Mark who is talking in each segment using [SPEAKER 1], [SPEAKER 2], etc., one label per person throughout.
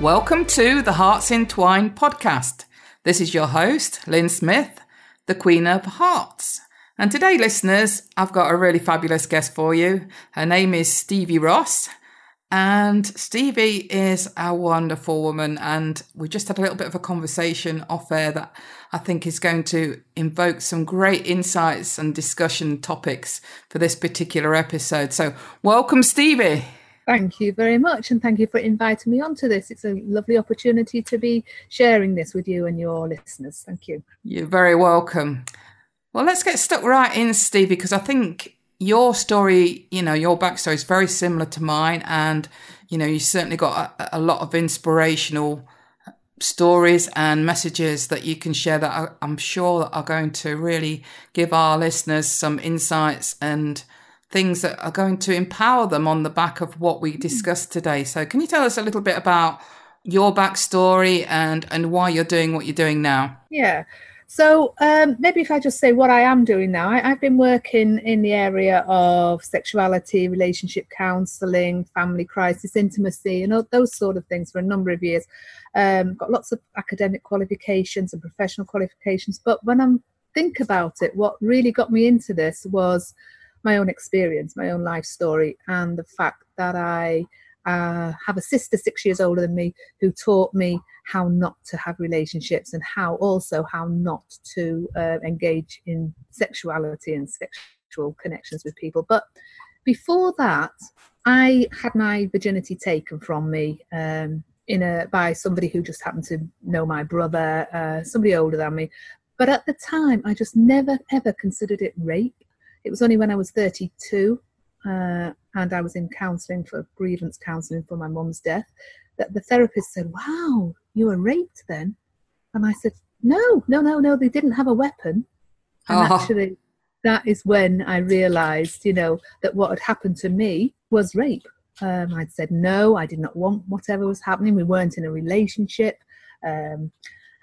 [SPEAKER 1] Welcome to the Hearts Entwined podcast. This is your host, Lynn Smith, the Queen of Hearts. And today, listeners, I've got a really fabulous guest for you. Her name is Stevie Ross. And Stevie is a wonderful woman. And we just had a little bit of a conversation off air that I think is going to invoke some great insights and discussion topics for this particular episode. So, welcome, Stevie.
[SPEAKER 2] Thank you very much, and thank you for inviting me onto this. It's a lovely opportunity to be sharing this with you and your listeners. Thank you.
[SPEAKER 1] You're very welcome. Well, let's get stuck right in, Steve, because I think your story, you know, your backstory is very similar to mine, and you know, you certainly got a, a lot of inspirational stories and messages that you can share that I'm sure are going to really give our listeners some insights and things that are going to empower them on the back of what we discussed today. So, can you tell us a little bit about your backstory and and why you're doing what you're doing now?
[SPEAKER 2] Yeah. So um, maybe if I just say what I am doing now, I, have been working in the area of sexuality, relationship counselling, family crisis, intimacy, and all those sort of things for a number of years. Um, got lots of academic qualifications and professional qualifications, but when I think about it, what really got me into this was my own experience, my own life story, and the fact that I uh, have a sister six years older than me who taught me how not to have relationships and how also how not to uh, engage in sexuality and sexual connections with people. But before that, I had my virginity taken from me. Um, in a by somebody who just happened to know my brother, uh, somebody older than me. But at the time, I just never ever considered it rape. It was only when I was 32 uh, and I was in counselling for grievance counselling for my mum's death that the therapist said, Wow, you were raped then? And I said, No, no, no, no, they didn't have a weapon. And oh. actually, that is when I realised, you know, that what had happened to me was rape. Um, I'd said no, I did not want whatever was happening. We weren't in a relationship. Um,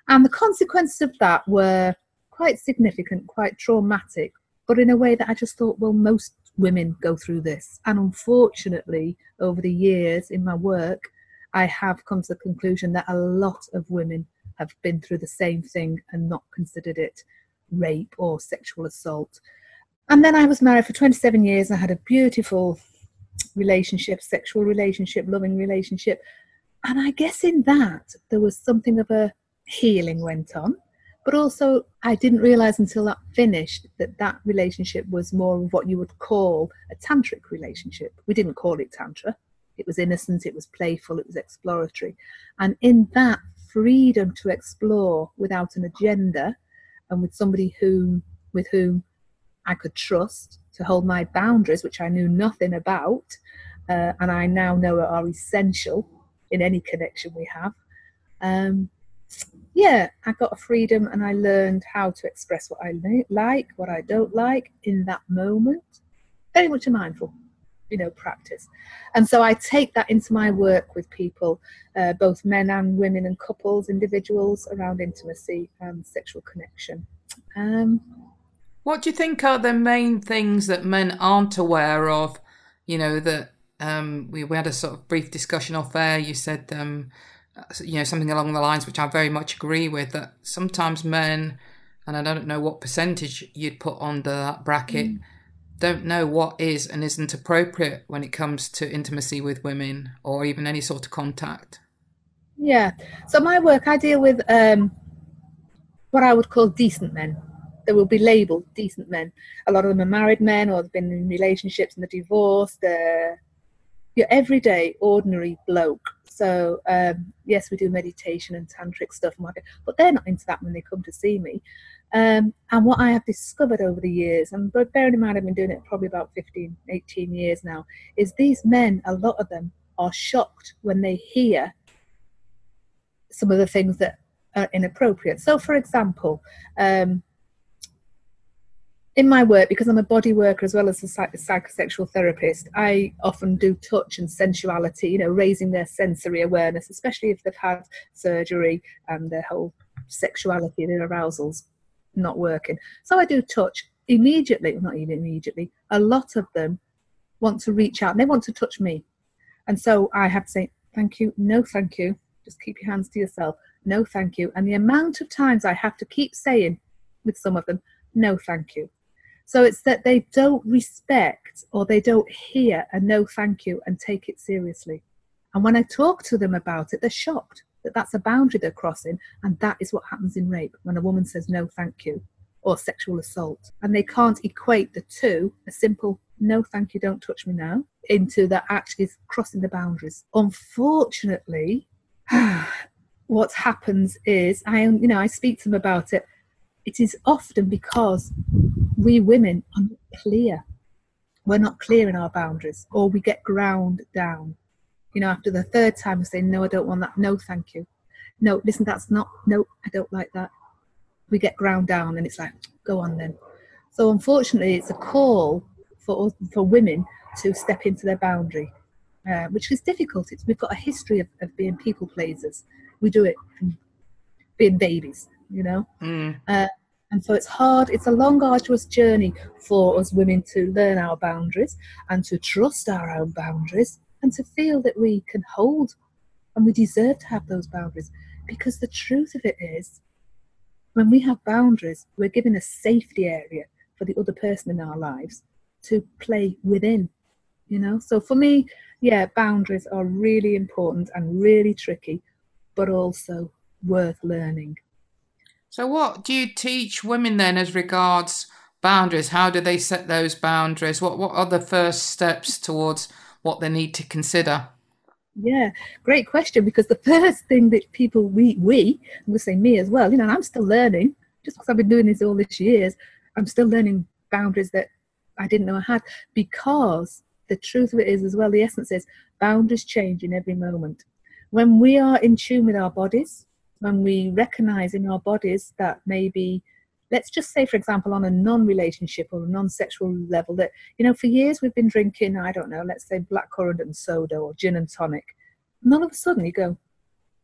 [SPEAKER 2] and the consequences of that were quite significant, quite traumatic but in a way that I just thought, well, most women go through this. And unfortunately, over the years in my work, I have come to the conclusion that a lot of women have been through the same thing and not considered it rape or sexual assault. And then I was married for 27 years. I had a beautiful relationship, sexual relationship, loving relationship. And I guess in that, there was something of a healing went on. But also, I didn't realize until that finished that that relationship was more of what you would call a tantric relationship. We didn't call it tantra. It was innocent, it was playful, it was exploratory. And in that freedom to explore without an agenda and with somebody whom with whom I could trust to hold my boundaries, which I knew nothing about, uh, and I now know are essential in any connection we have. Um, yeah, I got a freedom and I learned how to express what I like, what I don't like in that moment. Very much a mindful, you know, practice. And so I take that into my work with people, uh, both men and women and couples, individuals around intimacy and sexual connection. Um,
[SPEAKER 1] what do you think are the main things that men aren't aware of? You know, that um, we, we had a sort of brief discussion off air. You said, um, you know, something along the lines which I very much agree with that sometimes men, and I don't know what percentage you'd put under that bracket, mm. don't know what is and isn't appropriate when it comes to intimacy with women or even any sort of contact.
[SPEAKER 2] Yeah. So my work, I deal with um, what I would call decent men. They will be labelled decent men. A lot of them are married men or they've been in relationships and they're divorced. They're your everyday, ordinary bloke so um, yes, we do meditation and tantric stuff, but they're not into that when they come to see me. Um, and what I have discovered over the years, and bearing in mind I've been doing it probably about 15, 18 years now, is these men, a lot of them, are shocked when they hear some of the things that are inappropriate. So, for example, um, in my work, because I'm a body worker as well as a psych- psychosexual therapist, I often do touch and sensuality, you know, raising their sensory awareness, especially if they've had surgery and their whole sexuality, and their arousals not working. So I do touch immediately, not even immediately, a lot of them want to reach out and they want to touch me. And so I have to say, thank you, no thank you, just keep your hands to yourself, no thank you. And the amount of times I have to keep saying with some of them, no thank you so it's that they don't respect or they don't hear a no thank you and take it seriously. And when I talk to them about it, they're shocked that that's a boundary they're crossing. And that is what happens in rape when a woman says no thank you or sexual assault. And they can't equate the two, a simple no thank you, don't touch me now, into that actually is crossing the boundaries. Unfortunately, what happens is I you know I speak to them about it. It is often because we women are not clear. We're not clear in our boundaries, or we get ground down. You know, after the third time, we say, No, I don't want that. No, thank you. No, listen, that's not, no, I don't like that. We get ground down, and it's like, Go on then. So, unfortunately, it's a call for, for women to step into their boundary, uh, which is difficult. It's, we've got a history of, of being people pleasers. We do it from being babies, you know. Mm. Uh, and so it's hard, it's a long, arduous journey for us women to learn our boundaries and to trust our own boundaries and to feel that we can hold and we deserve to have those boundaries. Because the truth of it is, when we have boundaries, we're given a safety area for the other person in our lives to play within, you know? So for me, yeah, boundaries are really important and really tricky, but also worth learning.
[SPEAKER 1] So, what do you teach women then as regards boundaries? How do they set those boundaries? What What are the first steps towards what they need to consider?
[SPEAKER 2] Yeah, great question. Because the first thing that people we we I'm to say me as well. You know, I'm still learning. Just because I've been doing this all these years, I'm still learning boundaries that I didn't know I had. Because the truth of it is, as well, the essence is boundaries change in every moment. When we are in tune with our bodies, when we recognize in our bodies that maybe let's just say for example on a non-relationship or a non-sexual level that you know for years we've been drinking i don't know let's say blackcurrant and soda or gin and tonic. And all of a sudden you go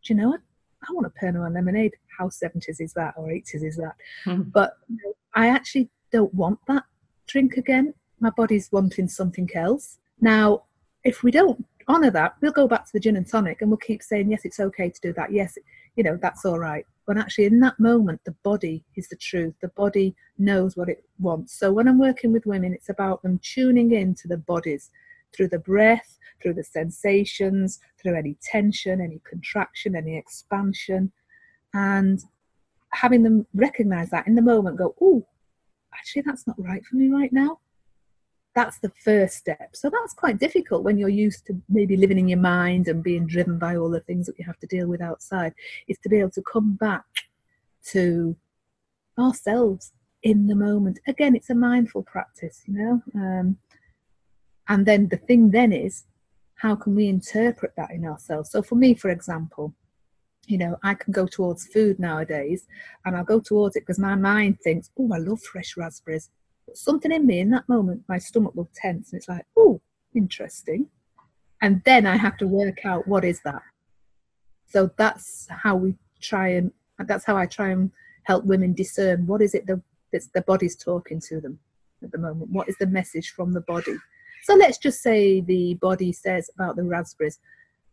[SPEAKER 2] do you know what? I want a pernod and lemonade. How 70s is that or 80s is that? Mm-hmm. but you know, i actually don't want that drink again. My body's wanting something else. Now if we don't honor that we'll go back to the gin and tonic and we'll keep saying yes it's okay to do that. Yes you know that's all right. But actually in that moment the body is the truth. The body knows what it wants. So when i'm working with women it's about them tuning in to the bodies through the breath through the sensations through any tension any contraction any expansion and having them recognize that in the moment go oh actually that's not right for me right now that's the first step. So that's quite difficult when you're used to maybe living in your mind and being driven by all the things that you have to deal with outside, is to be able to come back to ourselves in the moment. Again, it's a mindful practice, you know. Um, and then the thing then is, how can we interpret that in ourselves? So for me, for example, you know, I can go towards food nowadays and I'll go towards it because my mind thinks, oh, I love fresh raspberries something in me in that moment, my stomach will tense and it's like, oh, interesting. And then I have to work out what is that. So that's how we try and that's how I try and help women discern what is it that the body's talking to them at the moment. What is the message from the body? So let's just say the body says about the raspberries,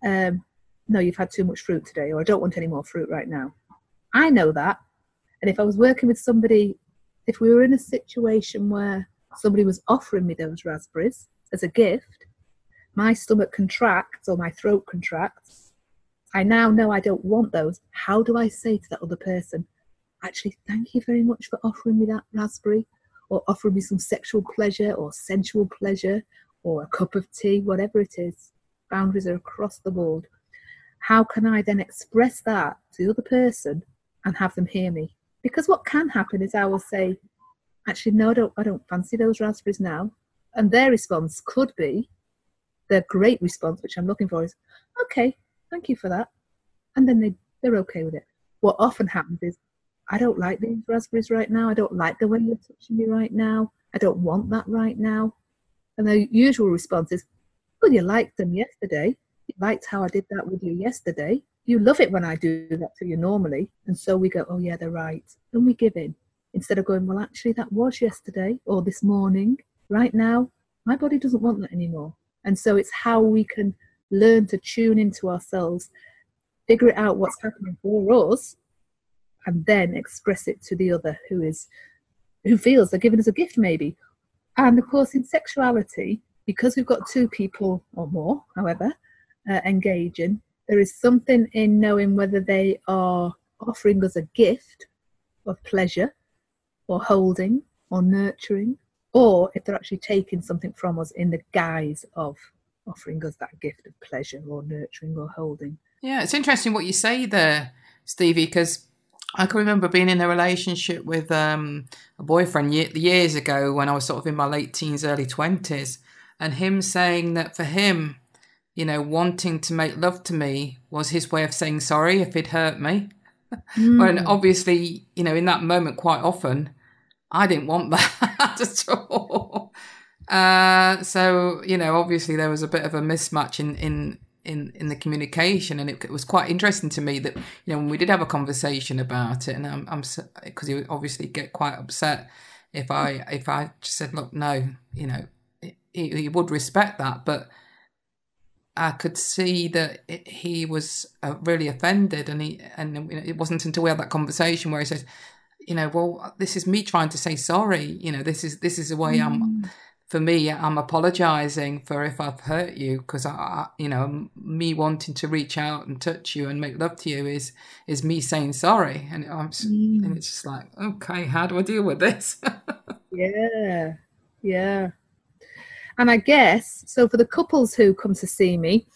[SPEAKER 2] um, no, you've had too much fruit today, or I don't want any more fruit right now. I know that. And if I was working with somebody if we were in a situation where somebody was offering me those raspberries as a gift, my stomach contracts or my throat contracts. I now know I don't want those. How do I say to that other person, actually, thank you very much for offering me that raspberry or offering me some sexual pleasure or sensual pleasure or a cup of tea, whatever it is? Boundaries are across the board. How can I then express that to the other person and have them hear me? Because what can happen is I will say, actually, no, I don't, I don't fancy those raspberries now. And their response could be, their great response, which I'm looking for, is okay, thank you for that, and then they they're okay with it. What often happens is, I don't like these raspberries right now. I don't like the way you're touching me right now. I don't want that right now. And the usual response is, well, you liked them yesterday. You liked how I did that with you yesterday. You love it when I do that to you normally. And so we go, oh, yeah, they're right. And we give in instead of going, well, actually, that was yesterday or this morning. Right now, my body doesn't want that anymore. And so it's how we can learn to tune into ourselves, figure out what's happening for us, and then express it to the other who is who feels they're given us a gift maybe. And of course in sexuality, because we've got two people or more, however, uh, engaging, there is something in knowing whether they are offering us a gift of pleasure or holding or nurturing or if they're actually taking something from us in the guise of offering us that gift of pleasure or nurturing or holding.
[SPEAKER 1] Yeah, it's interesting what you say there, Stevie, because I can remember being in a relationship with um, a boyfriend years ago when I was sort of in my late teens, early 20s, and him saying that for him, you know, wanting to make love to me was his way of saying sorry if he'd hurt me. Mm. when obviously, you know, in that moment, quite often, I didn't want that at all. Uh, so you know, obviously there was a bit of a mismatch in in in in the communication, and it, it, was quite interesting to me that you know when we did have a conversation about it, and I'm I'm because he would obviously get quite upset if I if I just said, look, no, you know, he, he would respect that, but. I could see that it, he was uh, really offended, and he and it wasn't until we had that conversation where he says, you know, well, this is me trying to say sorry. You know, this is this is the way mm. I'm. For me, I'm apologizing for if I've hurt you because I, I, you know, me wanting to reach out and touch you and make love to you is is me saying sorry, and I'm mm. and it's just like, okay, how do I deal with this?
[SPEAKER 2] yeah, yeah. And I guess so for the couples who come to see me,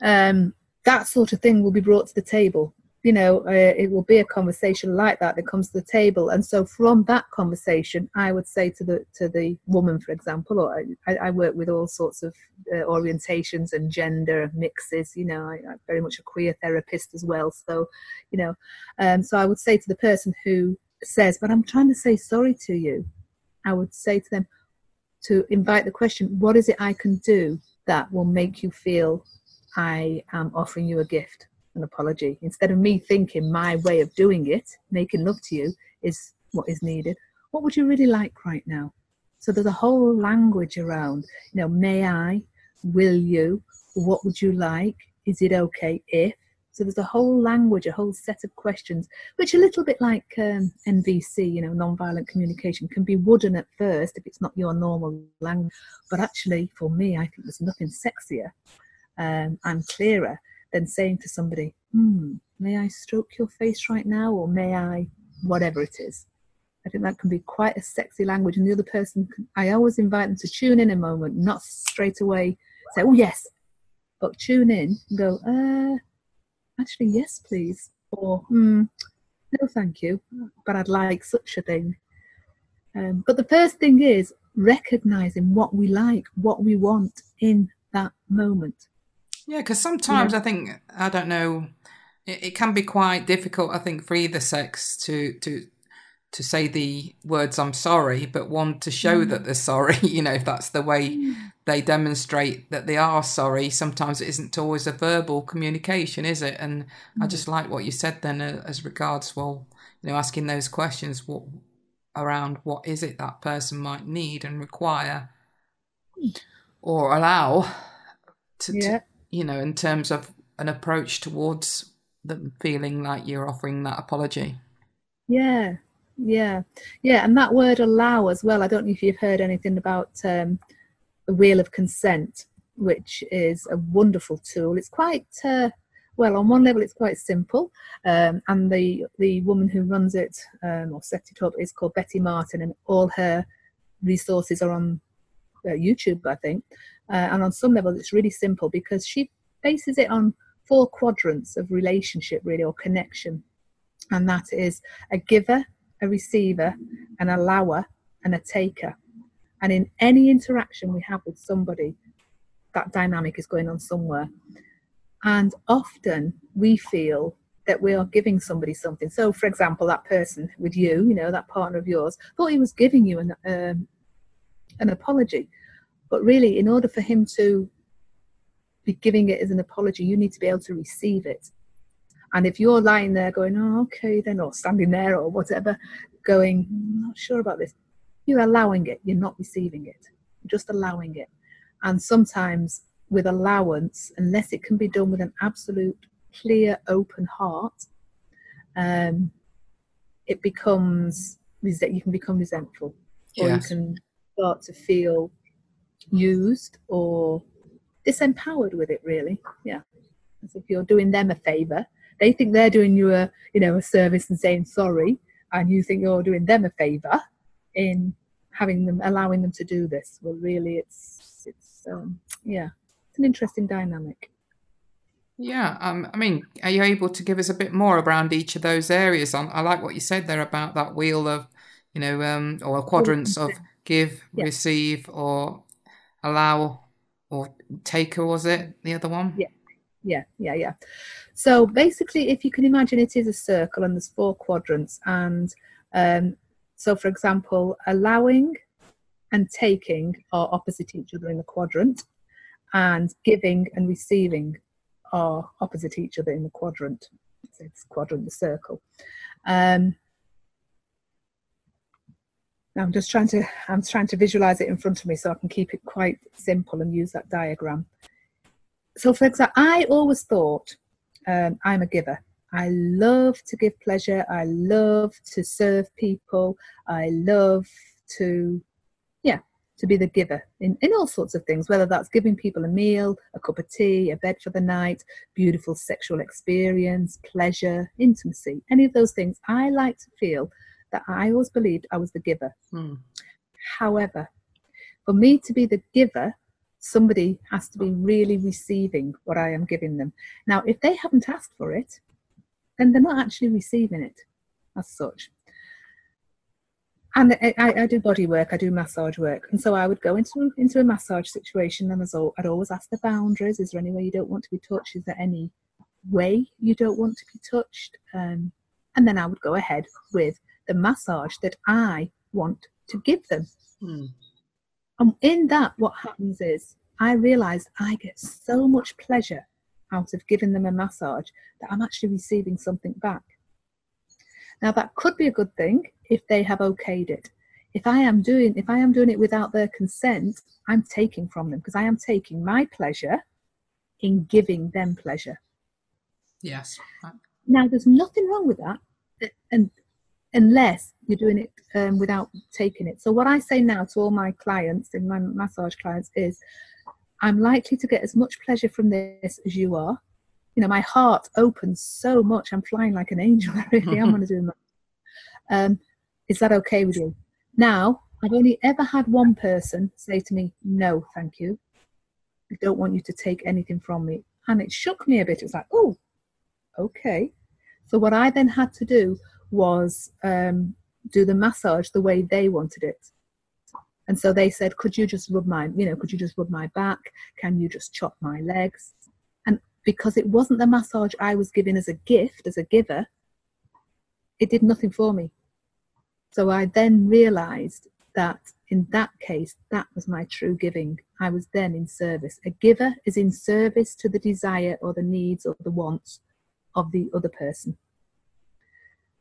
[SPEAKER 2] um, that sort of thing will be brought to the table. You know uh, it will be a conversation like that that comes to the table. And so from that conversation i would say to the to the woman for example or i, I work with all sorts of uh, orientations and gender mixes. You know I, am very much a queer therapist as well. So you know um, so i would say to the person who says but i'm trying to say sorry to you i would say to them to invite the question what is it i can do that will make you feel i am offering you a gift an apology. Instead of me thinking my way of doing it, making love to you, is what is needed. What would you really like right now? So there's a whole language around, you know, may I, will you, what would you like, is it okay if? So there's a whole language, a whole set of questions, which a little bit like um, NVC, you know, non-violent communication, can be wooden at first if it's not your normal language. But actually, for me, I think there's nothing sexier um, and clearer than saying to somebody, hmm, may I stroke your face right now? Or may I, whatever it is. I think that can be quite a sexy language. And the other person, can, I always invite them to tune in a moment, not straight away say, oh, yes, but tune in and go, uh, actually, yes, please. Or, hmm, no, thank you, but I'd like such a thing. Um, but the first thing is recognizing what we like, what we want in that moment.
[SPEAKER 1] Yeah, because sometimes yeah. I think I don't know. It, it, can be quite difficult, I think, for either sex to to to say the words "I'm sorry," but one to show mm. that they're sorry. You know, if that's the way mm. they demonstrate that they are sorry. Sometimes it isn't always a verbal communication, is it? And mm. I just like what you said then, uh, as regards well, you know, asking those questions. What around what is it that person might need and require mm. or allow to, yeah. to you know, in terms of an approach towards them feeling like you're offering that apology.
[SPEAKER 2] Yeah, yeah, yeah, and that word allow as well. I don't know if you've heard anything about um, the wheel of consent, which is a wonderful tool. It's quite uh, well on one level, it's quite simple, um, and the the woman who runs it um, or set it up is called Betty Martin, and all her resources are on uh, YouTube, I think. Uh, and on some level, it's really simple because she bases it on four quadrants of relationship, really, or connection. And that is a giver, a receiver, an allower, and a taker. And in any interaction we have with somebody, that dynamic is going on somewhere. And often we feel that we are giving somebody something. So, for example, that person with you, you know, that partner of yours, thought he was giving you an um, an apology, but really, in order for him to be giving it as an apology, you need to be able to receive it. And if you're lying there going, "Oh, okay," then, or standing there or whatever, going, "I'm not sure about this," you're allowing it. You're not receiving it. You're just allowing it. And sometimes, with allowance, unless it can be done with an absolute clear, open heart, um, it becomes that you can become resentful, or you can start to feel used or disempowered with it. Really, yeah. As if you're doing them a favor, they think they're doing you a you know a service and saying sorry, and you think you're doing them a favor in having them allowing them to do this. Well, really, it's it's um, yeah, it's an interesting dynamic.
[SPEAKER 1] Yeah, um, I mean, are you able to give us a bit more around each of those areas? I, I like what you said there about that wheel of, you know, um, or quadrants of give, yeah. receive, or allow, or take. Or Was it the other one?
[SPEAKER 2] Yeah, yeah, yeah, yeah. So basically, if you can imagine, it is a circle, and there's four quadrants, and um, so for example, allowing and taking are opposite each other in the quadrant, and giving and receiving are opposite each other in the quadrant. so It's quadrant, the circle. Um, I'm just trying to I'm trying to visualize it in front of me so I can keep it quite simple and use that diagram. So, for example, I always thought um, I'm a giver. I love to give pleasure. I love to serve people. I love to, yeah, to be the giver in, in all sorts of things, whether that's giving people a meal, a cup of tea, a bed for the night, beautiful sexual experience, pleasure, intimacy, any of those things. I like to feel that I always believed I was the giver. Hmm. However, for me to be the giver, somebody has to be really receiving what I am giving them. Now, if they haven't asked for it, then they're not actually receiving it as such and I, I, do body work, I do massage work, and so I would go into into a massage situation, and as I'd always ask the boundaries: Is there any way you don't want to be touched? Is there any way you don't want to be touched? Um, and then I would go ahead with the massage that I want to give them. Hmm. And in that, what happens is I realize I get so much pleasure out of giving them a massage that I'm actually receiving something back. Now that could be a good thing if they have okayed it. If I am doing if I am doing it without their consent, I'm taking from them because I am taking my pleasure in giving them pleasure.
[SPEAKER 1] Yes.
[SPEAKER 2] Now there's nothing wrong with that, and unless you're doing it um, without taking it. So what I say now to all my clients and my massage clients is, I'm likely to get as much pleasure from this as you are. You know, my heart opens so much. I'm flying like an angel. I really am when I do that. Um, is that okay with you? Now, I've only ever had one person say to me, No, thank you. I don't want you to take anything from me. And it shook me a bit. It was like, Oh, okay. So, what I then had to do was um, do the massage the way they wanted it. And so they said, Could you just rub my, you know, could you just rub my back? Can you just chop my legs? And because it wasn't the massage I was given as a gift, as a giver, it did nothing for me. So I then realized that in that case, that was my true giving. I was then in service. A giver is in service to the desire or the needs or the wants of the other person.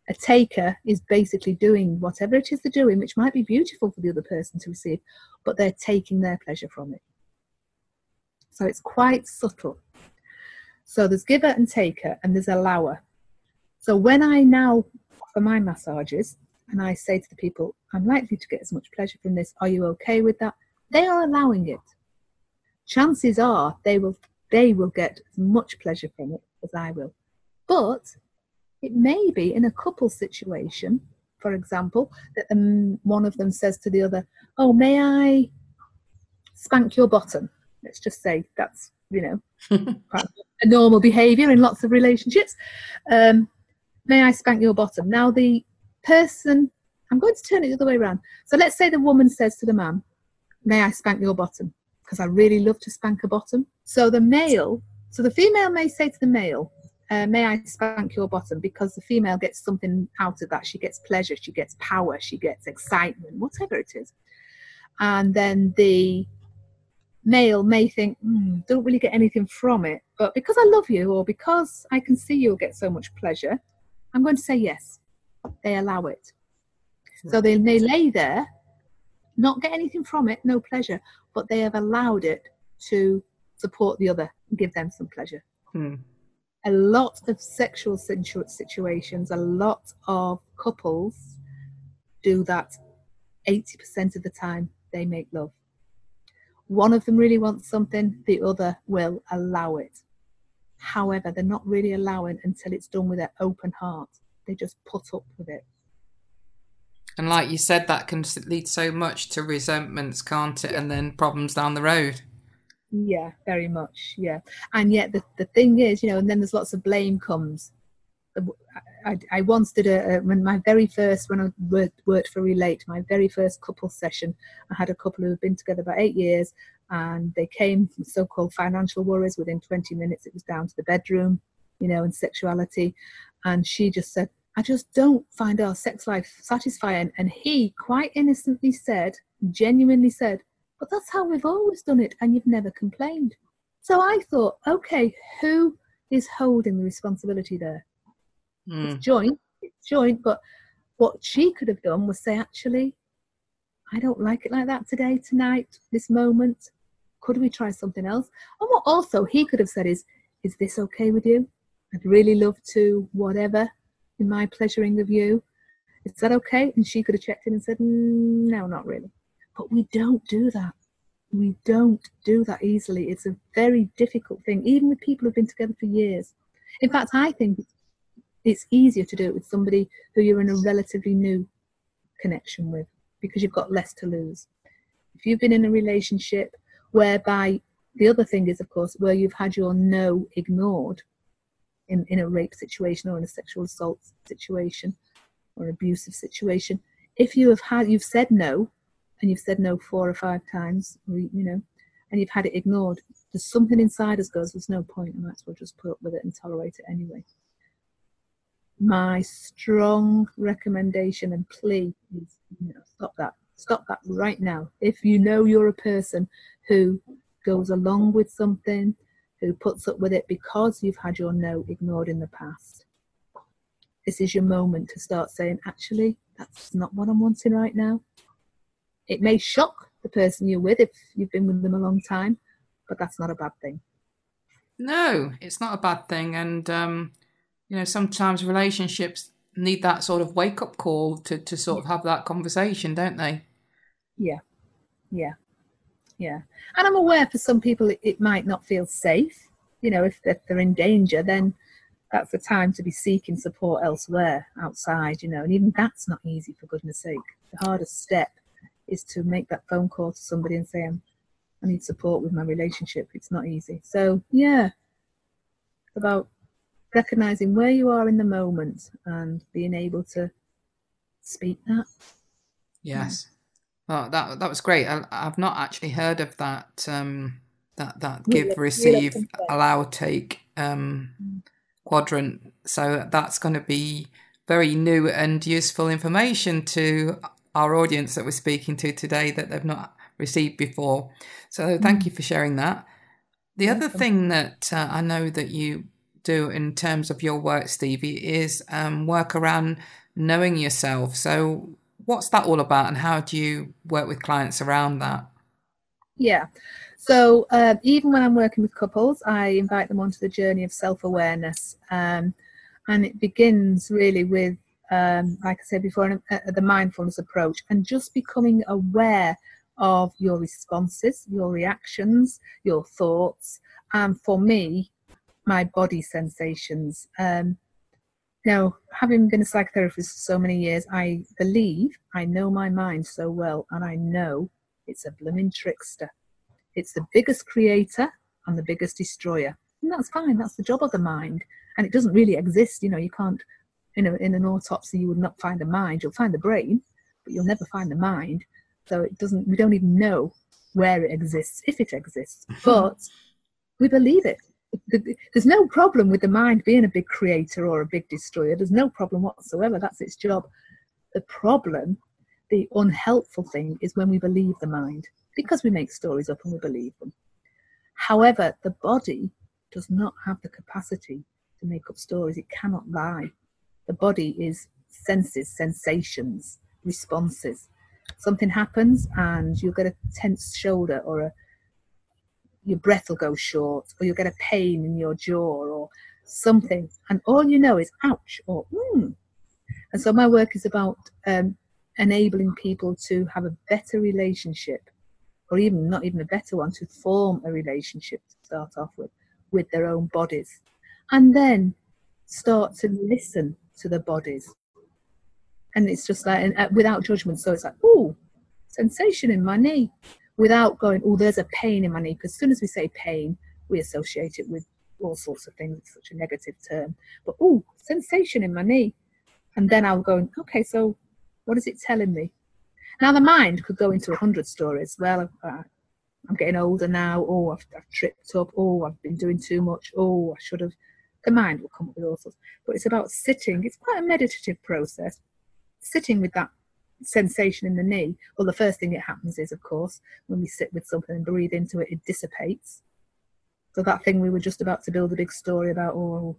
[SPEAKER 2] A taker is basically doing whatever it is they're doing, which might be beautiful for the other person to receive, but they're taking their pleasure from it. So it's quite subtle. So there's giver and taker, and there's allower. So when I now offer my massages, and I say to the people, I'm likely to get as much pleasure from this. Are you okay with that? They are allowing it. Chances are they will they will get as much pleasure from it as I will. But it may be in a couple situation, for example, that um, one of them says to the other, "Oh, may I spank your bottom?" Let's just say that's you know a normal behaviour in lots of relationships. Um, may I spank your bottom? Now the person, I'm going to turn it the other way around. So let's say the woman says to the man, May I spank your bottom? because I really love to spank a bottom. So the male, so the female may say to the male, uh, may I spank your bottom? Because the female gets something out of that. She gets pleasure, she gets power, she gets excitement, whatever it is. And then the male may think, mm, don't really get anything from it, but because I love you or because I can see you'll get so much pleasure, I'm going to say yes. They allow it. So they may lay there, not get anything from it, no pleasure, but they have allowed it to support the other and give them some pleasure.
[SPEAKER 1] Hmm.
[SPEAKER 2] A lot of sexual situ- situations, a lot of couples do that 80% of the time they make love. One of them really wants something, the other will allow it. However, they're not really allowing until it's done with their open heart. They just put up with it.
[SPEAKER 1] And like you said, that can lead so much to resentments, can't it? And then problems down the road.
[SPEAKER 2] Yeah, very much. Yeah. And yet the, the thing is, you know, and then there's lots of blame comes. I, I once did a, a, when my very first when I worked, worked for Relate, my very first couple session. I had a couple who had been together about eight years, and they came from so-called financial worries. Within 20 minutes, it was down to the bedroom, you know, and sexuality. And she just said, "I just don't find our sex life satisfying." And he quite innocently said, genuinely said, "But that's how we've always done it, and you've never complained." So I thought, okay, who is holding the responsibility there?
[SPEAKER 1] Mm.
[SPEAKER 2] It's joint, it's joint, but what she could have done was say, actually, I don't like it like that today, tonight, this moment. Could we try something else? And what also he could have said is, is this okay with you? I'd really love to, whatever, in my pleasuring of you. Is that okay? And she could have checked in and said, mm, no, not really. But we don't do that. We don't do that easily. It's a very difficult thing, even with people who've been together for years. In fact, I think it's easier to do it with somebody who you're in a relatively new connection with because you've got less to lose. If you've been in a relationship whereby the other thing is, of course, where you've had your no ignored in, in a rape situation or in a sexual assault situation or abusive situation, if you have had, you've said no, and you've said no four or five times, or, you know, and you've had it ignored, there's something inside us goes, there's no point, I might as well just put up with it and tolerate it anyway my strong recommendation and plea is you know, stop that. Stop that right now. If you know you're a person who goes along with something, who puts up with it because you've had your no ignored in the past, this is your moment to start saying, actually, that's not what I'm wanting right now. It may shock the person you're with if you've been with them a long time, but that's not a bad thing.
[SPEAKER 1] No, it's not a bad thing. And um, you know, sometimes relationships need that sort of wake up call to, to sort of have that conversation, don't they?
[SPEAKER 2] Yeah, yeah, yeah. And I'm aware for some people it, it might not feel safe. You know, if they're, they're in danger, then that's the time to be seeking support elsewhere outside, you know, and even that's not easy for goodness sake. The hardest step is to make that phone call to somebody and say, I need support with my relationship. It's not easy. So, yeah, about recognizing where you are in the moment and being able to speak that.
[SPEAKER 1] Yes. Well, that that was great. I, have not actually heard of that. Um, that that give, receive, allow, take um, mm. quadrant. So that's going to be very new and useful information to our audience that we're speaking to today that they've not received before. So thank mm. you for sharing that. The other thing that uh, I know that you do in terms of your work, Stevie, is um, work around knowing yourself. So, what's that all about, and how do you work with clients around that?
[SPEAKER 2] Yeah. So, uh, even when I'm working with couples, I invite them onto the journey of self awareness. Um, and it begins really with, um, like I said before, uh, the mindfulness approach and just becoming aware of your responses, your reactions, your thoughts. And for me, my body sensations. Um, now, having been a psychotherapist for so many years, I believe I know my mind so well, and I know it's a blooming trickster. It's the biggest creator and the biggest destroyer. And that's fine, that's the job of the mind. And it doesn't really exist, you know, you can't, know, in an autopsy, you would not find the mind. You'll find the brain, but you'll never find the mind. So it doesn't, we don't even know where it exists, if it exists, but we believe it. There's no problem with the mind being a big creator or a big destroyer. There's no problem whatsoever. That's its job. The problem, the unhelpful thing, is when we believe the mind because we make stories up and we believe them. However, the body does not have the capacity to make up stories. It cannot lie. The body is senses, sensations, responses. Something happens and you'll get a tense shoulder or a your breath will go short or you'll get a pain in your jaw or something and all you know is ouch or mm. and so my work is about um, enabling people to have a better relationship or even not even a better one to form a relationship to start off with with their own bodies and then start to listen to the bodies. And it's just like and, uh, without judgment. So it's like oh sensation in my knee without going oh there's a pain in my knee. Because as soon as we say pain we associate it with all sorts of things. It's such a negative term. But oh sensation in my knee. And then i'll go okay so what is it telling me? Now the mind could go into a hundred stories. Well uh, i'm getting older now. Oh I've, I've tripped up. Oh i've been doing too much. Oh i should have the mind will come up with all sorts but it's about sitting it's quite a meditative process sitting with that sensation in the knee, well, the first thing that happens is, of course, when we sit with something and breathe into it, it dissipates. So that thing we were just about to build a big story about, oh,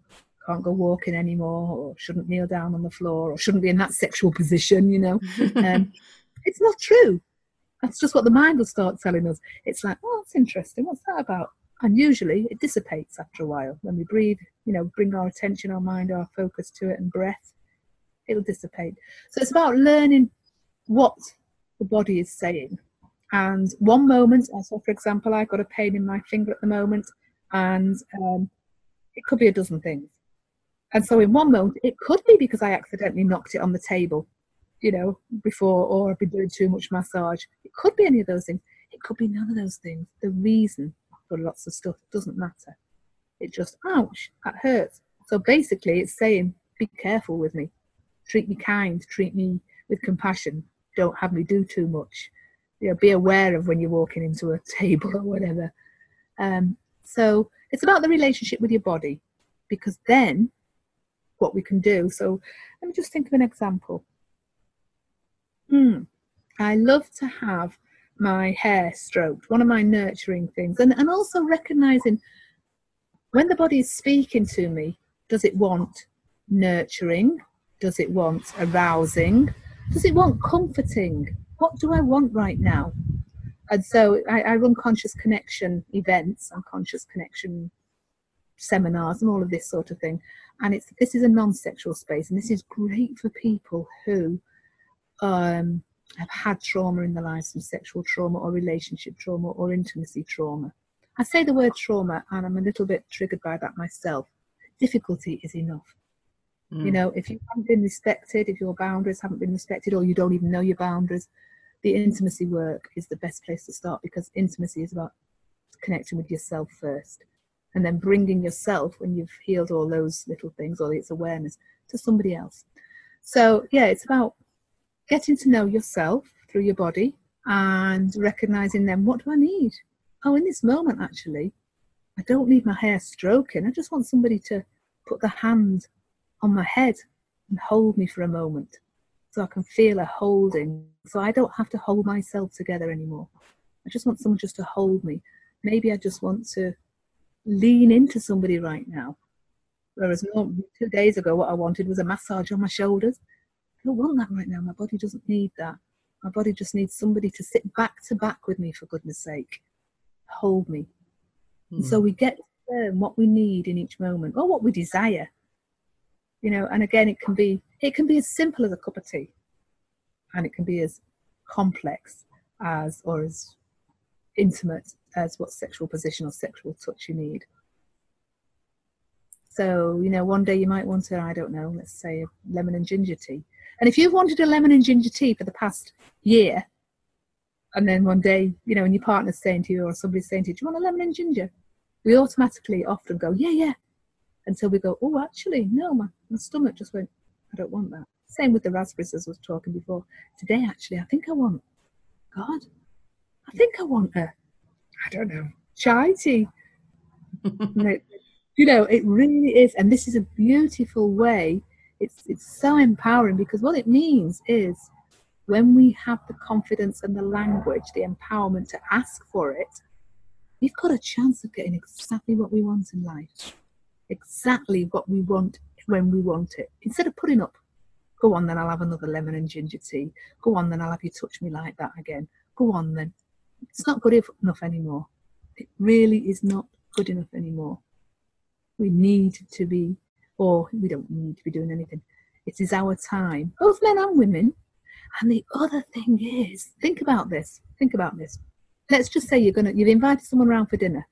[SPEAKER 2] can't go walking anymore, or shouldn't kneel down on the floor, or shouldn't be in that sexual position, you know. um, it's not true. That's just what the mind will start telling us. It's like, oh, that's interesting. What's that about? And usually it dissipates after a while when we breathe, you know, bring our attention, our mind, our focus to it, and breath it'll dissipate. So it's about learning what the body is saying. And one moment, so for example, I've got a pain in my finger at the moment, and um, it could be a dozen things. And so in one moment, it could be because I accidentally knocked it on the table, you know, before, or I've been doing too much massage. It could be any of those things. It could be none of those things. The reason for lots of stuff It doesn't matter. It just, ouch, that hurts. So basically, it's saying, be careful with me treat me kind, treat me with compassion, don't have me do too much. You know, be aware of when you're walking into a table or whatever. Um, so it's about the relationship with your body, because then what we can do. So let me just think of an example. Hmm. I love to have my hair stroked, one of my nurturing things, and, and also recognizing when the body is speaking to me, does it want nurturing does it want arousing? Does it want comforting? What do I want right now? And so I, I run conscious connection events and conscious connection seminars and all of this sort of thing. And it's this is a non-sexual space, and this is great for people who um, have had trauma in their lives, some sexual trauma or relationship trauma or intimacy trauma. I say the word trauma, and I'm a little bit triggered by that myself. Difficulty is enough. Mm. You know, if you haven't been respected, if your boundaries haven't been respected, or you don't even know your boundaries, the intimacy work is the best place to start because intimacy is about connecting with yourself first and then bringing yourself when you've healed all those little things or its awareness to somebody else. So, yeah, it's about getting to know yourself through your body and recognizing then what do I need? Oh, in this moment, actually, I don't need my hair stroking. I just want somebody to put the hand on my head and hold me for a moment so I can feel a holding. So I don't have to hold myself together anymore. I just want someone just to hold me. Maybe I just want to lean into somebody right now. Whereas two days ago, what I wanted was a massage on my shoulders. I don't want that right now. My body doesn't need that. My body just needs somebody to sit back to back with me, for goodness sake. Hold me. Mm. And so hmm. we get to learn what we need in each moment or what we desire you know and again it can be it can be as simple as a cup of tea and it can be as complex as or as intimate as what sexual position or sexual touch you need so you know one day you might want to i don't know let's say a lemon and ginger tea and if you've wanted a lemon and ginger tea for the past year and then one day you know and your partner's saying to you or somebody's saying to you do you want a lemon and ginger we automatically often go yeah yeah until we go, oh, actually, no, my, my stomach just went, I don't want that. Same with the raspberries as I was talking before. Today, actually, I think I want God. I think I want a, I don't know, chai tea. you know, it really is, and this is a beautiful way. It's it's so empowering because what it means is when we have the confidence and the language, the empowerment to ask for it, we've got a chance of getting exactly what we want in life, exactly what we want when we want it. Instead of putting up, go on, then I'll have another lemon and ginger tea. Go on, then I'll have you touch me like that again. Go on, then. It's not good enough anymore. It really is not good enough anymore. We need to be, or we don't need to be doing anything. It is our time, both men and women. And the other thing is, think about this. Think about this. Let's just say you're gonna you've invited someone around for dinner,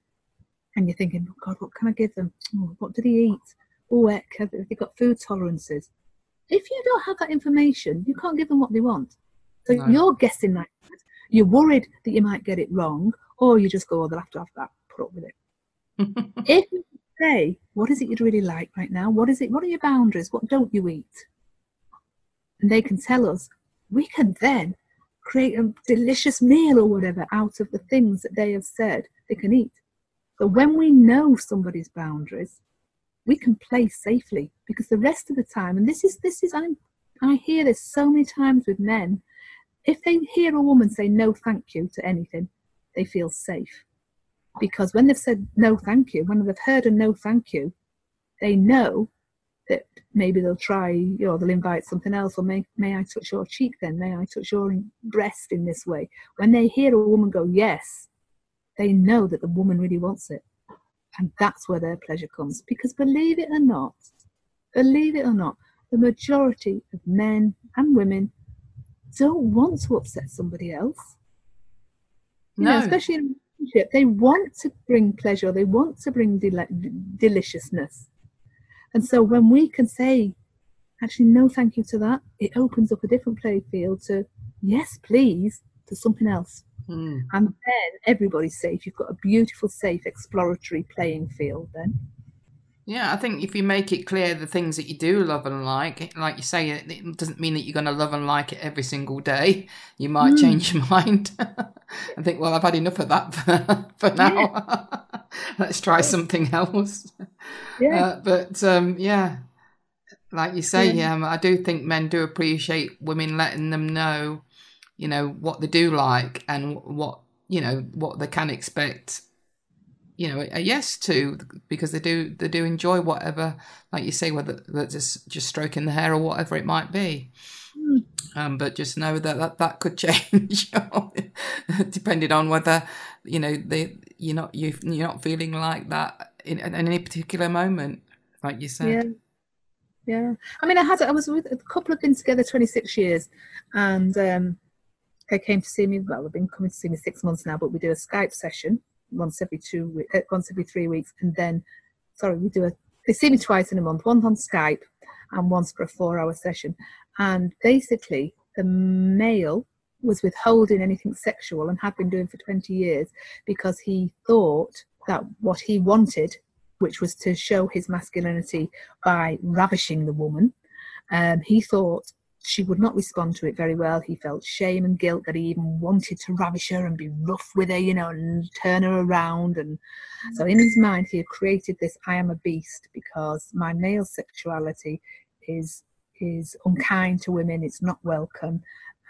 [SPEAKER 2] and you're thinking, oh God, what can I give them? Oh, what do they eat? Oh, heck, have they got food tolerances? If you don't have that information, you can't give them what they want. So no. you're guessing that. You're worried that you might get it wrong, or you just go, oh, they'll have to have that. Put up with it. if you say, what is it you'd really like right now? What is it? What are your boundaries? What don't you eat? And they can tell us. We can then create a delicious meal or whatever out of the things that they have said they can eat. So when we know somebody's boundaries, we can play safely because the rest of the time, and this is this is I I hear this so many times with men. If they hear a woman say no thank you to anything, they feel safe because when they've said no thank you when they've heard a no thank you they know that maybe they'll try you know they'll invite something else or may, may i touch your cheek then? May i touch your breast in this way? When they hear a woman go yes they know that the woman really wants it. And that's where their pleasure comes. Because believe it or not believe it or not the majority of men and women don't want to upset somebody else. You no. know especially in relationship, they want to bring pleasure, they want to bring del- deliciousness. And so when we can say, actually, no, thank you to that, it opens up a different play field to, yes, please, to something else. Mm. And then everybody's safe. You've got a beautiful, safe, exploratory playing field then.
[SPEAKER 1] Yeah, I think if you make it clear the things that you do love and like, like you say, it doesn't mean that you're going to love and like it every single day. You might mm. change your mind and think, well, I've had enough of that for, for now. Yeah. Let's try something else. Yeah. Uh, but um, yeah, like you say, yeah. um, I do think men do appreciate women letting them know, you know, what they do like and what, you know, what they can expect you know a yes to because they do they do enjoy whatever like you say whether that's just just stroking the hair or whatever it might be. Mm. um, but just know that that, that could change depending on whether you know they you're not you, you're not feeling like that in, in any particular moment like you said.
[SPEAKER 2] Yeah. Yeah. I mean i had i was with a couple have been together 26 years and um they came to see me well they've been coming to see me six months now but we do a skype session once every two uh, once every three weeks, and then sorry, we do a they see me twice in a month, once on Skype and once for a four-hour session. And basically, the male was withholding anything sexual and had been doing for 20 years because he thought that what he wanted, which was to show his masculinity by ravishing the woman, um, he thought she would not respond to it very well. He felt shame and guilt that he even wanted to ravish her and be rough with her, you know, and turn her around. And so in his mind, he had created this I am a beast because my male sexuality is is unkind to women, it's not welcome.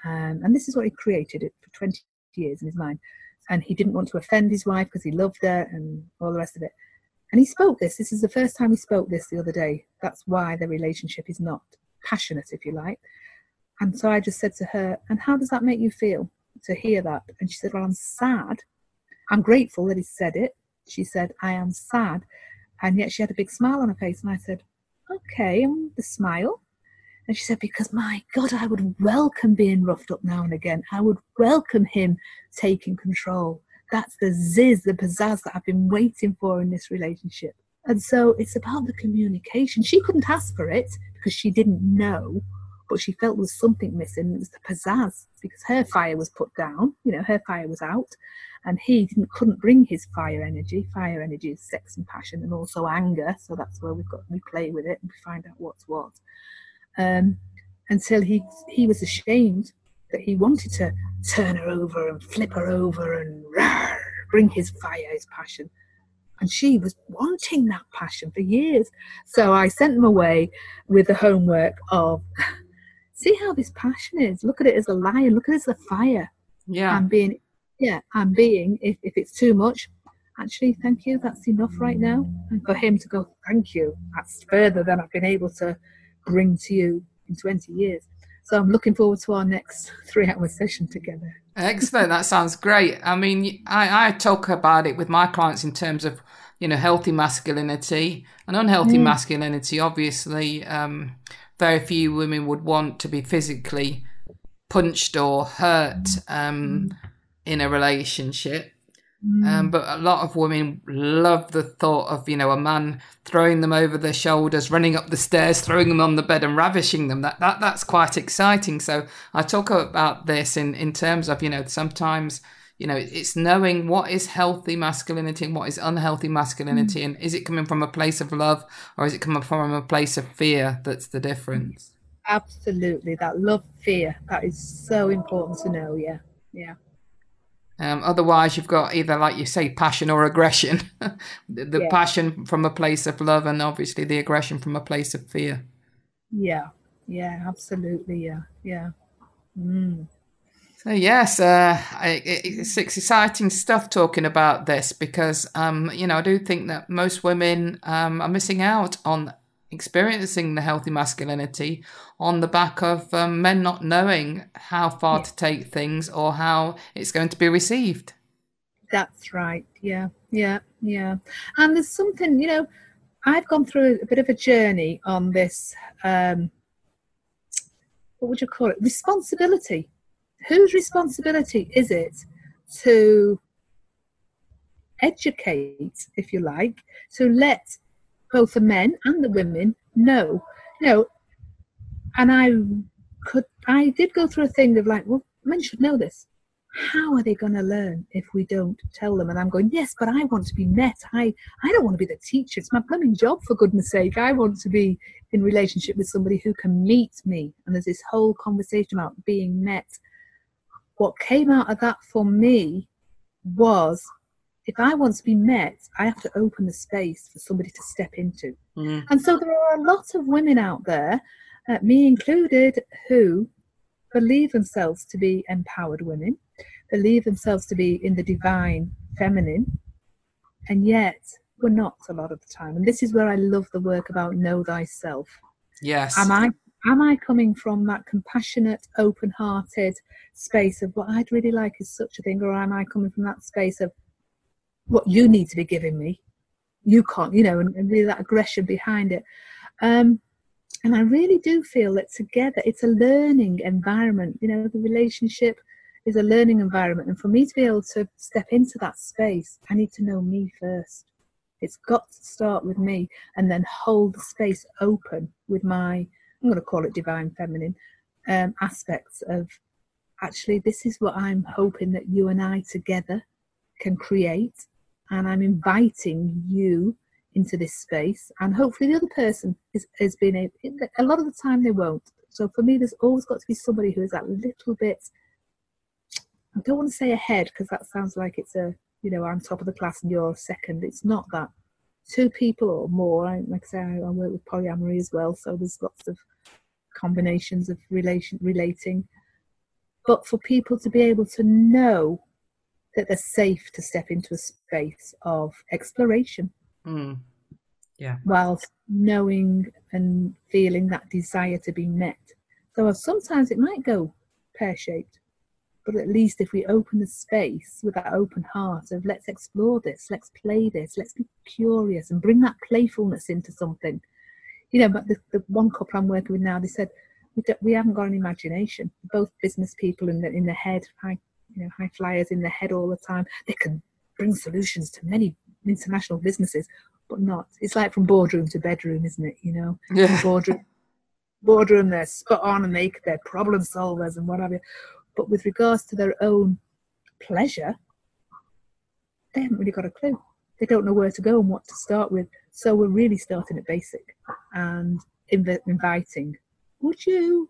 [SPEAKER 2] Um, and this is what he created it for 20 years in his mind. And he didn't want to offend his wife because he loved her and all the rest of it. And he spoke this. This is the first time he spoke this the other day. That's why the relationship is not passionate, if you like. And so I just said to her, And how does that make you feel to hear that? And she said, Well, I'm sad. I'm grateful that he said it. She said, I am sad. And yet she had a big smile on her face. And I said, Okay, and the smile. And she said, Because my God, I would welcome being roughed up now and again. I would welcome him taking control. That's the ziz, the pizzazz that I've been waiting for in this relationship. And so it's about the communication. She couldn't ask for it because she didn't know but she felt there was something missing. It was the pizzazz because her fire was put down. You know, her fire was out, and he didn't couldn't bring his fire energy. Fire energy is sex and passion, and also anger. So that's where we've got we play with it and we find out what's what. Um, until he he was ashamed that he wanted to turn her over and flip her over and bring his fire, his passion. And she was wanting that passion for years. So I sent them away with the homework of see how this passion is. Look at it as a lion, look at it as a fire.
[SPEAKER 1] Yeah.
[SPEAKER 2] And being yeah, and being if, if it's too much, actually thank you, that's enough right now. And for him to go, thank you, that's further than I've been able to bring to you in 20 years. So I'm looking forward to our next three hour session together.
[SPEAKER 1] Excellent. That sounds great. I mean, I, I talk about it with my clients in terms of, you know, healthy masculinity and unhealthy mm. masculinity. Obviously, um, very few women would want to be physically punched or hurt um, in a relationship. Um, mm. but a lot of women love the thought of, you know, a man throwing them over their shoulders, running up the stairs, throwing them on the bed and ravishing them. That, that that's quite exciting. So I talk about this in, in terms of, you know, sometimes, you know, it's knowing what is healthy masculinity and what is unhealthy masculinity. Mm. And is it coming from a place of love or is it coming from a place of fear? That's the difference.
[SPEAKER 2] Absolutely. That love fear, that is so important to know. Yeah. Yeah.
[SPEAKER 1] Um, otherwise, you've got either, like you say, passion or aggression. the yeah. passion from a place of love, and obviously the aggression from a place of fear.
[SPEAKER 2] Yeah, yeah, absolutely. Yeah, yeah. Mm.
[SPEAKER 1] So yes, uh, it's exciting stuff talking about this because um, you know I do think that most women um, are missing out on experiencing the healthy masculinity on the back of um, men not knowing how far yeah. to take things or how it's going to be received.
[SPEAKER 2] That's right. Yeah, yeah, yeah. And there's something, you know, I've gone through a bit of a journey on this. Um, what would you call it? Responsibility. Whose responsibility is it to educate, if you like, to let both the men and the women. You know, and I could, I did go through a thing of like, well, men should know this. How are they going to learn if we don't tell them? And I'm going, yes, but I want to be met. I, I don't want to be the teacher. It's my plumbing job, for goodness sake. I want to be in relationship with somebody who can meet me. And there's this whole conversation about being met. What came out of that for me was if I want to be met, I have to open the space for somebody to step into. Mm. And so there are a lot of women out there, uh, me included, who believe themselves to be empowered women, believe themselves to be in the divine feminine, and yet we're not a lot of the time. And this is where I love the work about know thyself.
[SPEAKER 1] Yes.
[SPEAKER 2] Am I am I coming from that compassionate, open-hearted space of what I'd really like is such a thing, or am I coming from that space of what you need to be giving me. You can't, you know, and, and really that aggression behind it. Um, and I really do feel that together it's a learning environment. You know, the relationship is a learning environment. And for me to be able to step into that space, I need to know me first. It's got to start with me and then hold the space open with my, I'm going to call it divine feminine um, aspects of actually, this is what I'm hoping that you and I together can create and I'm inviting you into this space. And hopefully, the other person is, being able, a lot of the time they won't. So for me, there's always got to be somebody who is that little bit, I don't want to say ahead because that sounds like it's a, you know, I'm top of the class and you're second. It's not that. Two people or more, I, like I say, I, I work with polyamory as well, so there's lots of combinations of relation relating. But for people to be able to know that they're safe to step into a space of exploration.
[SPEAKER 1] Mm. Yeah.
[SPEAKER 2] Whilst knowing and feeling that desire to be met. So sometimes it might go pear shaped, but at least if we open the space with that open heart of let's explore this, let's play this, let's be curious and bring that playfulness into something. You know, but the, the one couple I'm working with now, they said, we, we haven't got an imagination. Both business people in the in the head, high you know, high flyers in their head all the time. They can bring solutions to many international businesses, but not. It's like from boardroom to bedroom, isn't it? You know,
[SPEAKER 1] yeah.
[SPEAKER 2] boardroom, boardroom, they're spot on and they, they're problem solvers and whatever. But with regards to their own pleasure, they haven't really got a clue. They don't know where to go and what to start with. So we're really starting at basic and inv- inviting. Would you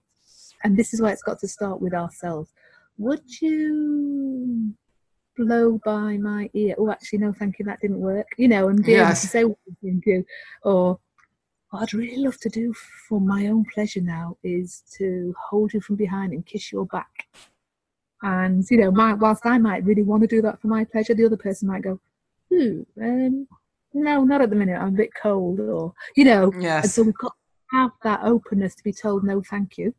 [SPEAKER 2] and this is why it's got to start with ourselves. Would you blow by my ear? Oh, actually, no, thank you, that didn't work. You know, and be able to say what you do, or what I'd really love to do for my own pleasure now is to hold you from behind and kiss your back. And you know, my, whilst I might really want to do that for my pleasure, the other person might go, "Hmm, um, no, not at the minute. I'm a bit cold," or you know. And
[SPEAKER 1] Yes.
[SPEAKER 2] so we've got to have that openness to be told no, thank you,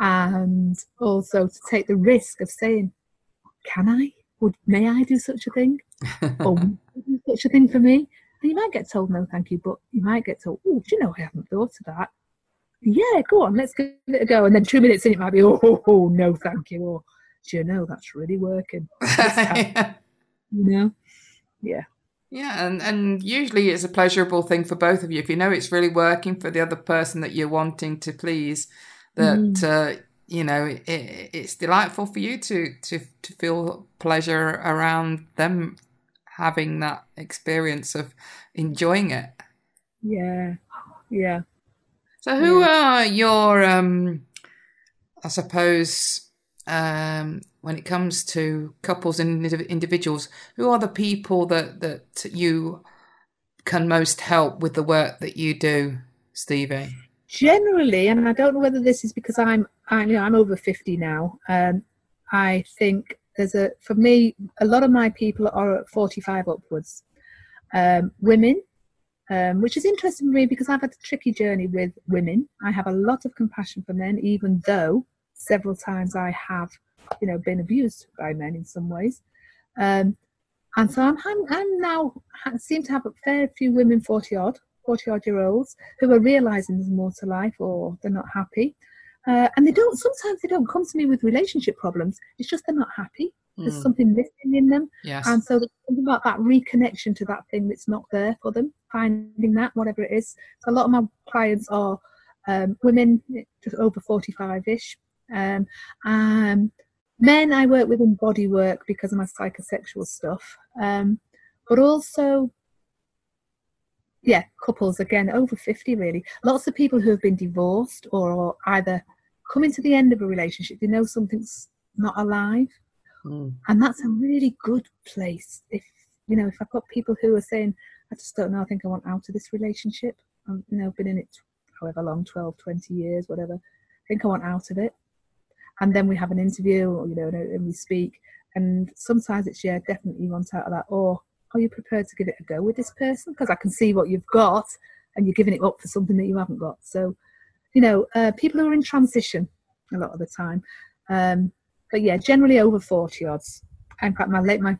[SPEAKER 2] and also to take the risk of saying, "Can I? Would may I do such a thing? or do such a thing for me?" And you might get told no, thank you, but you might get told, "Oh, do you know I haven't thought of that." Yeah, go on, let's give it a go. And then two minutes in, it might be, "Oh, oh, oh no, thank you," or "Do you know that's really working?"
[SPEAKER 1] yeah.
[SPEAKER 2] You know? Yeah.
[SPEAKER 1] Yeah, and, and usually it's a pleasurable thing for both of you. If you know it's really working for the other person that you're wanting to please, that
[SPEAKER 2] Mm.
[SPEAKER 1] uh, you know it, it's delightful for you to to to feel pleasure around them having that experience of enjoying it.
[SPEAKER 2] Yeah. Yeah.
[SPEAKER 1] So, who are your, um, I suppose, um, when it comes to couples and individuals, who are the people that that you can most help with the work that you do, Stevie?
[SPEAKER 2] Generally, and I don't know whether this is because I'm, I'm, you know, I'm over fifty now. Um, I think there's a, for me, a lot of my people are at forty-five upwards. Um, women, um, which is interesting for me because I've had a tricky journey with women. I have a lot of compassion for men, even though several times I have, you know, been abused by men in some ways. Um, and so I'm, I'm, I'm now I seem to have a fair few women, forty odd, forty odd year olds, who are realizing there's more to life or they're not happy. Uh, and they don't, sometimes they don't come to me with relationship problems. It's just they're not happy. There's
[SPEAKER 1] Mm,
[SPEAKER 2] something missing in them.
[SPEAKER 1] yes.
[SPEAKER 2] And so something about that reconnection to that thing that's not there for them, finding that, whatever it is. So a lot of my clients are um, women just over 45 ish. Um, um, men I work with in body work because of my psychosexual stuff. Um, but also, yeah, couples again over 50 really. Lots of people who have been divorced or either coming to the end of a relationship, they know something's not alive.
[SPEAKER 1] Mm,
[SPEAKER 2] and that's a really good place if you know if i've got people who are saying i just don't know i think i want out of this relationship. I've you know been in it however long 12 20 years whatever. I think i want out of it. And then we have an interview or you know and we speak. And sometimes it's yeah definitely you want out of that. Or are you prepared to give it a go with this person because i can see what you've got and you're giving it up for something that you haven't got so you know uh, people who are in transition a lot of the time um, but yeah, generally over 40 odds. In fact, my late, my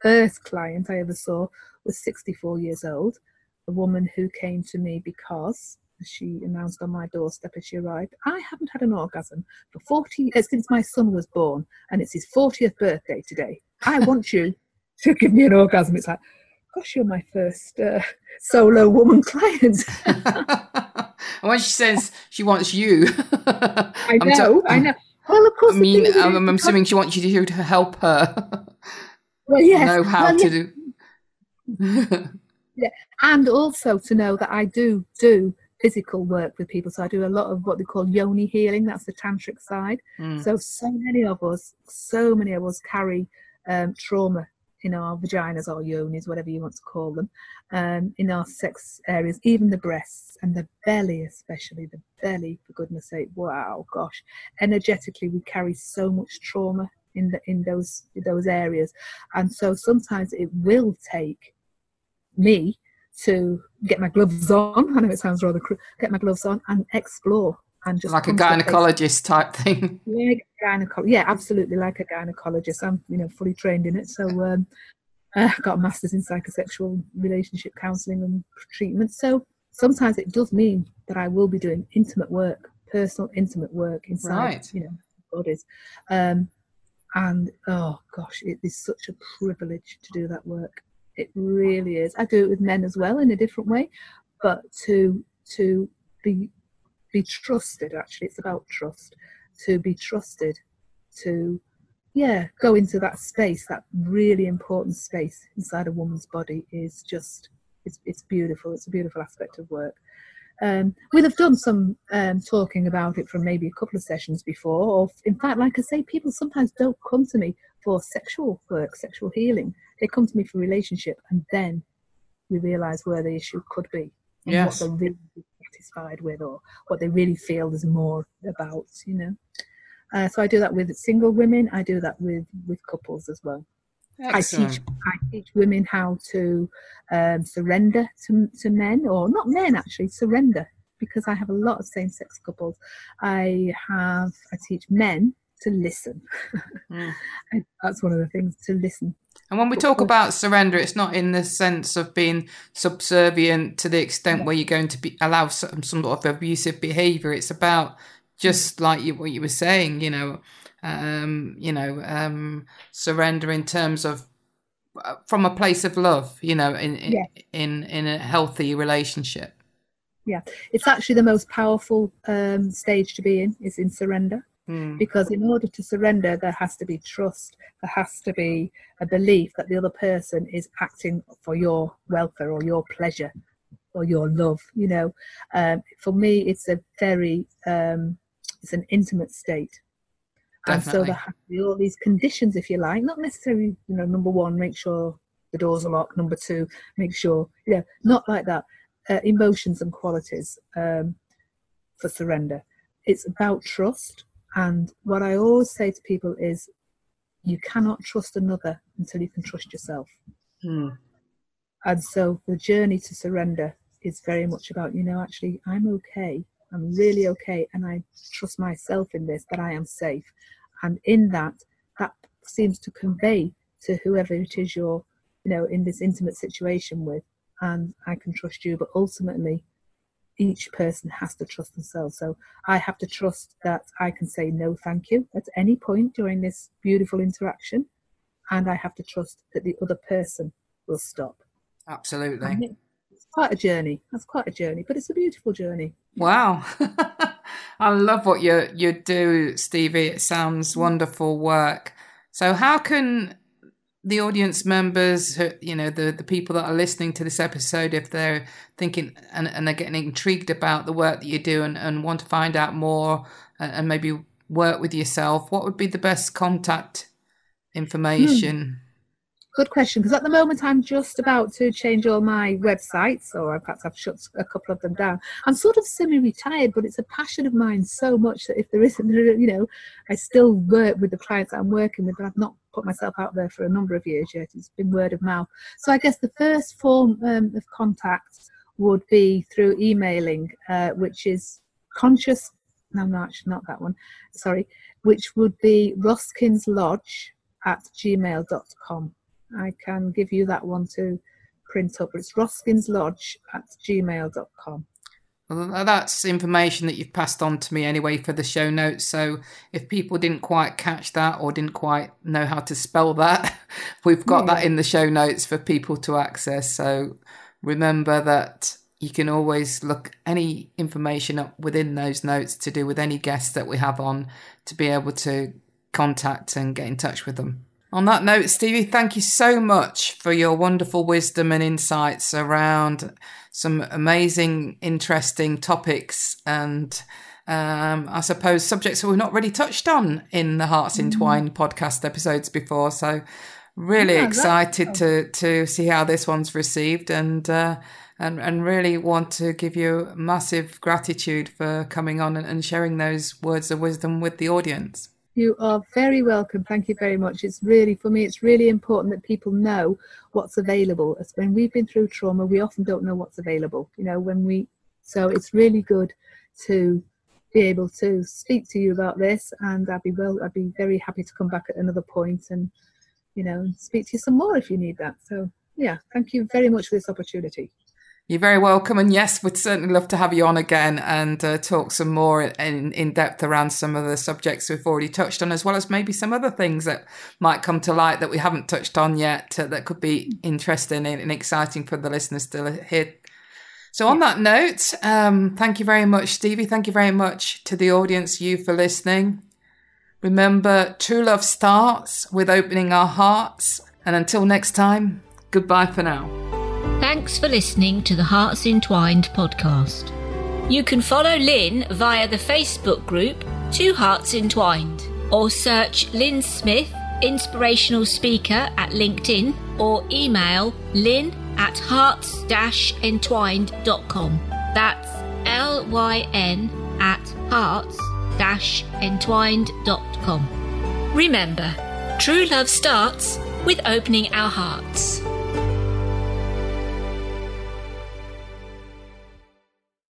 [SPEAKER 2] first client I ever saw was 64 years old, a woman who came to me because she announced on my doorstep as she arrived, I haven't had an orgasm for 40 uh, since my son was born, and it's his 40th birthday today. I want you to give me an orgasm. It's like, gosh, you're my first uh, solo woman client.
[SPEAKER 1] and when she says she wants you,
[SPEAKER 2] I know, I know. Well, of course.
[SPEAKER 1] I mean, I'm, I'm assuming she wants you to, to help her
[SPEAKER 2] well, yes,
[SPEAKER 1] know how
[SPEAKER 2] well,
[SPEAKER 1] to do.
[SPEAKER 2] and also to know that I do do physical work with people. So I do a lot of what they call yoni healing. That's the tantric side.
[SPEAKER 1] Mm,
[SPEAKER 2] So so many of us, so many of us carry um, trauma in our vaginas or yonis, whatever you want to call them, um, in our sex areas, even the breasts and the belly, especially the belly. For goodness' sake, wow, gosh, energetically we carry so much trauma in the in those those areas, and so sometimes it will take me to get my gloves on. I know it sounds rather. Get my gloves on and explore and just
[SPEAKER 1] like a
[SPEAKER 2] come to place-
[SPEAKER 1] gynecologist type thing.
[SPEAKER 2] like gynecologist. Yeah, absolutely, like a gynecologist. I'm, you know, fully trained in it. So, um, I got a master's in psychosexual relationship counselling and treatment. So sometimes it does mean that I will be doing intimate work, personal intimate work inside,
[SPEAKER 1] Right.
[SPEAKER 2] you know, bodies. Um, and oh gosh, it is such a privilege to do that work. It really is. I do it with men as well in a different way, but to to be be trusted actually it's about trust to be trusted to yeah go into that space that really important space inside a woman's body is just it's, it's beautiful it's a beautiful aspect of work um, we'll have done some um, talking about it from maybe a couple of sessions before. Or, in fact, like I say, people sometimes don't come to me for sexual work, sexual healing. They come to me for relationship, and then we realise where the issue could be and
[SPEAKER 1] Yes.
[SPEAKER 2] what they're really satisfied with, or what they really feel there's more about. You know. Uh, so I do that with single women. I do that with with couples as well. I teach I teach women how to um, surrender to to men, or not men actually, surrender because I have a lot of same sex couples. I have I teach men to listen.
[SPEAKER 1] Mm.
[SPEAKER 2] That's one of the things to listen.
[SPEAKER 1] And when we talk about surrender, it's not in the sense of being subservient to the extent where you're going to be allow some, some sort of abusive behavior. It's about just like you, what you were saying, you know, um, you know, um, surrender in terms of uh, from a place of love, you know, in in
[SPEAKER 2] Yeah.
[SPEAKER 1] in, in a healthy relationship.
[SPEAKER 2] Yeah, it's actually the most powerful um, stage to be in is in surrender.
[SPEAKER 1] Mm.
[SPEAKER 2] because in order to surrender there has to be trust. There has to be a belief that the other person is acting for your welfare or your pleasure or your love you know. Um, for me it's a very um, it's an intimate state. And so there have to be all these conditions if you like. Not necessarily you know number one make sure the doors are locked. Number two make sure you know not like that. Uh, emotions and qualities um, for surrender. It's about trust and what I always say to people is, you cannot trust another until you can trust yourself.
[SPEAKER 1] Mm.
[SPEAKER 2] And so the journey to surrender is very much about, you know, actually, I'm okay. I'm really okay. And I trust myself in this, that I am safe. And in that, that seems to convey to whoever it is you're, you know, in this intimate situation with. And I can trust you. But ultimately, each person has to trust themselves. So I have to trust that I can say no, thank you at any point during this beautiful interaction. And I have to trust that the other person will stop.
[SPEAKER 1] Absolutely.
[SPEAKER 2] And It's quite a journey. That's quite a journey, but it's a beautiful journey.
[SPEAKER 1] Wow. I love what you you do, Stevie. It sounds mm. wonderful work. So how can the audience members, who- you know, the, the people that are listening to this episode, if they're thinking and, and they're getting intrigued about the work that you do and, and want to find out more and, and maybe work with yourself, what would be the best contact hmm. information?
[SPEAKER 2] Good question, because at the moment I'm just about to change all my websites, or perhaps I've shut a couple of them down. I'm sort of semi-retired, but it's a passion of mine so much that if there isn't, you know, I still work with the clients I'm working with, but I've not put myself out there for a number of years yet. It's been word of mouth. So I guess the first form um, of contact would be through emailing, uh, which is conscious. No, no, actually not that one. Sorry, which would be roskins.lodge at gmail.com. I can give you that one to print up. It's roskins.lodge at gmail.com.
[SPEAKER 1] Well, that's information that you've passed on to me anyway for the show notes. So if people didn't quite catch that or didn't quite know how to spell that, we've got that in the show notes for people to access. So remember that you can always look any information up within those notes to do with any guests that we have on to be able to contact and get in touch with them. On that note, Stevie, thank you so much for your wonderful wisdom and insights around some amazing, interesting topics and um, I suppose subjects that we've not really touched on in the Hearts Entwined podcast episodes before. So, really
[SPEAKER 2] Yeah,
[SPEAKER 1] excited to to see how this one's received and. Uh, and, and really want to give you massive gratitude for coming on and, and sharing those words of wisdom with the audience.
[SPEAKER 2] You are very welcome. Thank you very much. It's really, for me, it's really important that people know what's available. As when we've been through trauma, we often don't know what's available. You know, when we, so it's really good to be able to speak to you about this. And I'd be well, I'd be very happy to come back at another point and, you know, speak to you some more if you need that. So, yeah, thank you very much for this opportunity.
[SPEAKER 1] You're very welcome. And yes, we'd certainly love to have you on again and uh, talk some more in, in depth around some of the subjects we've already touched on, as well as maybe some other things that might come to light that we haven't touched on yet uh, that could be interesting and, and exciting for the listeners to hear. So, on that note, um, thank you very much, Stevie. Thank you very much to the audience, you for listening. Remember, true love starts with opening our hearts. And until next time, goodbye for now.
[SPEAKER 3] Thanks for listening to the Hearts Entwined podcast. You can follow Lynn via the Facebook group Two Hearts Entwined or search Lynn Smith, inspirational speaker at LinkedIn or email lynn at hearts-entwined.com. That's L-Y-N at hearts-entwined.com. Remember, true love starts with opening our hearts.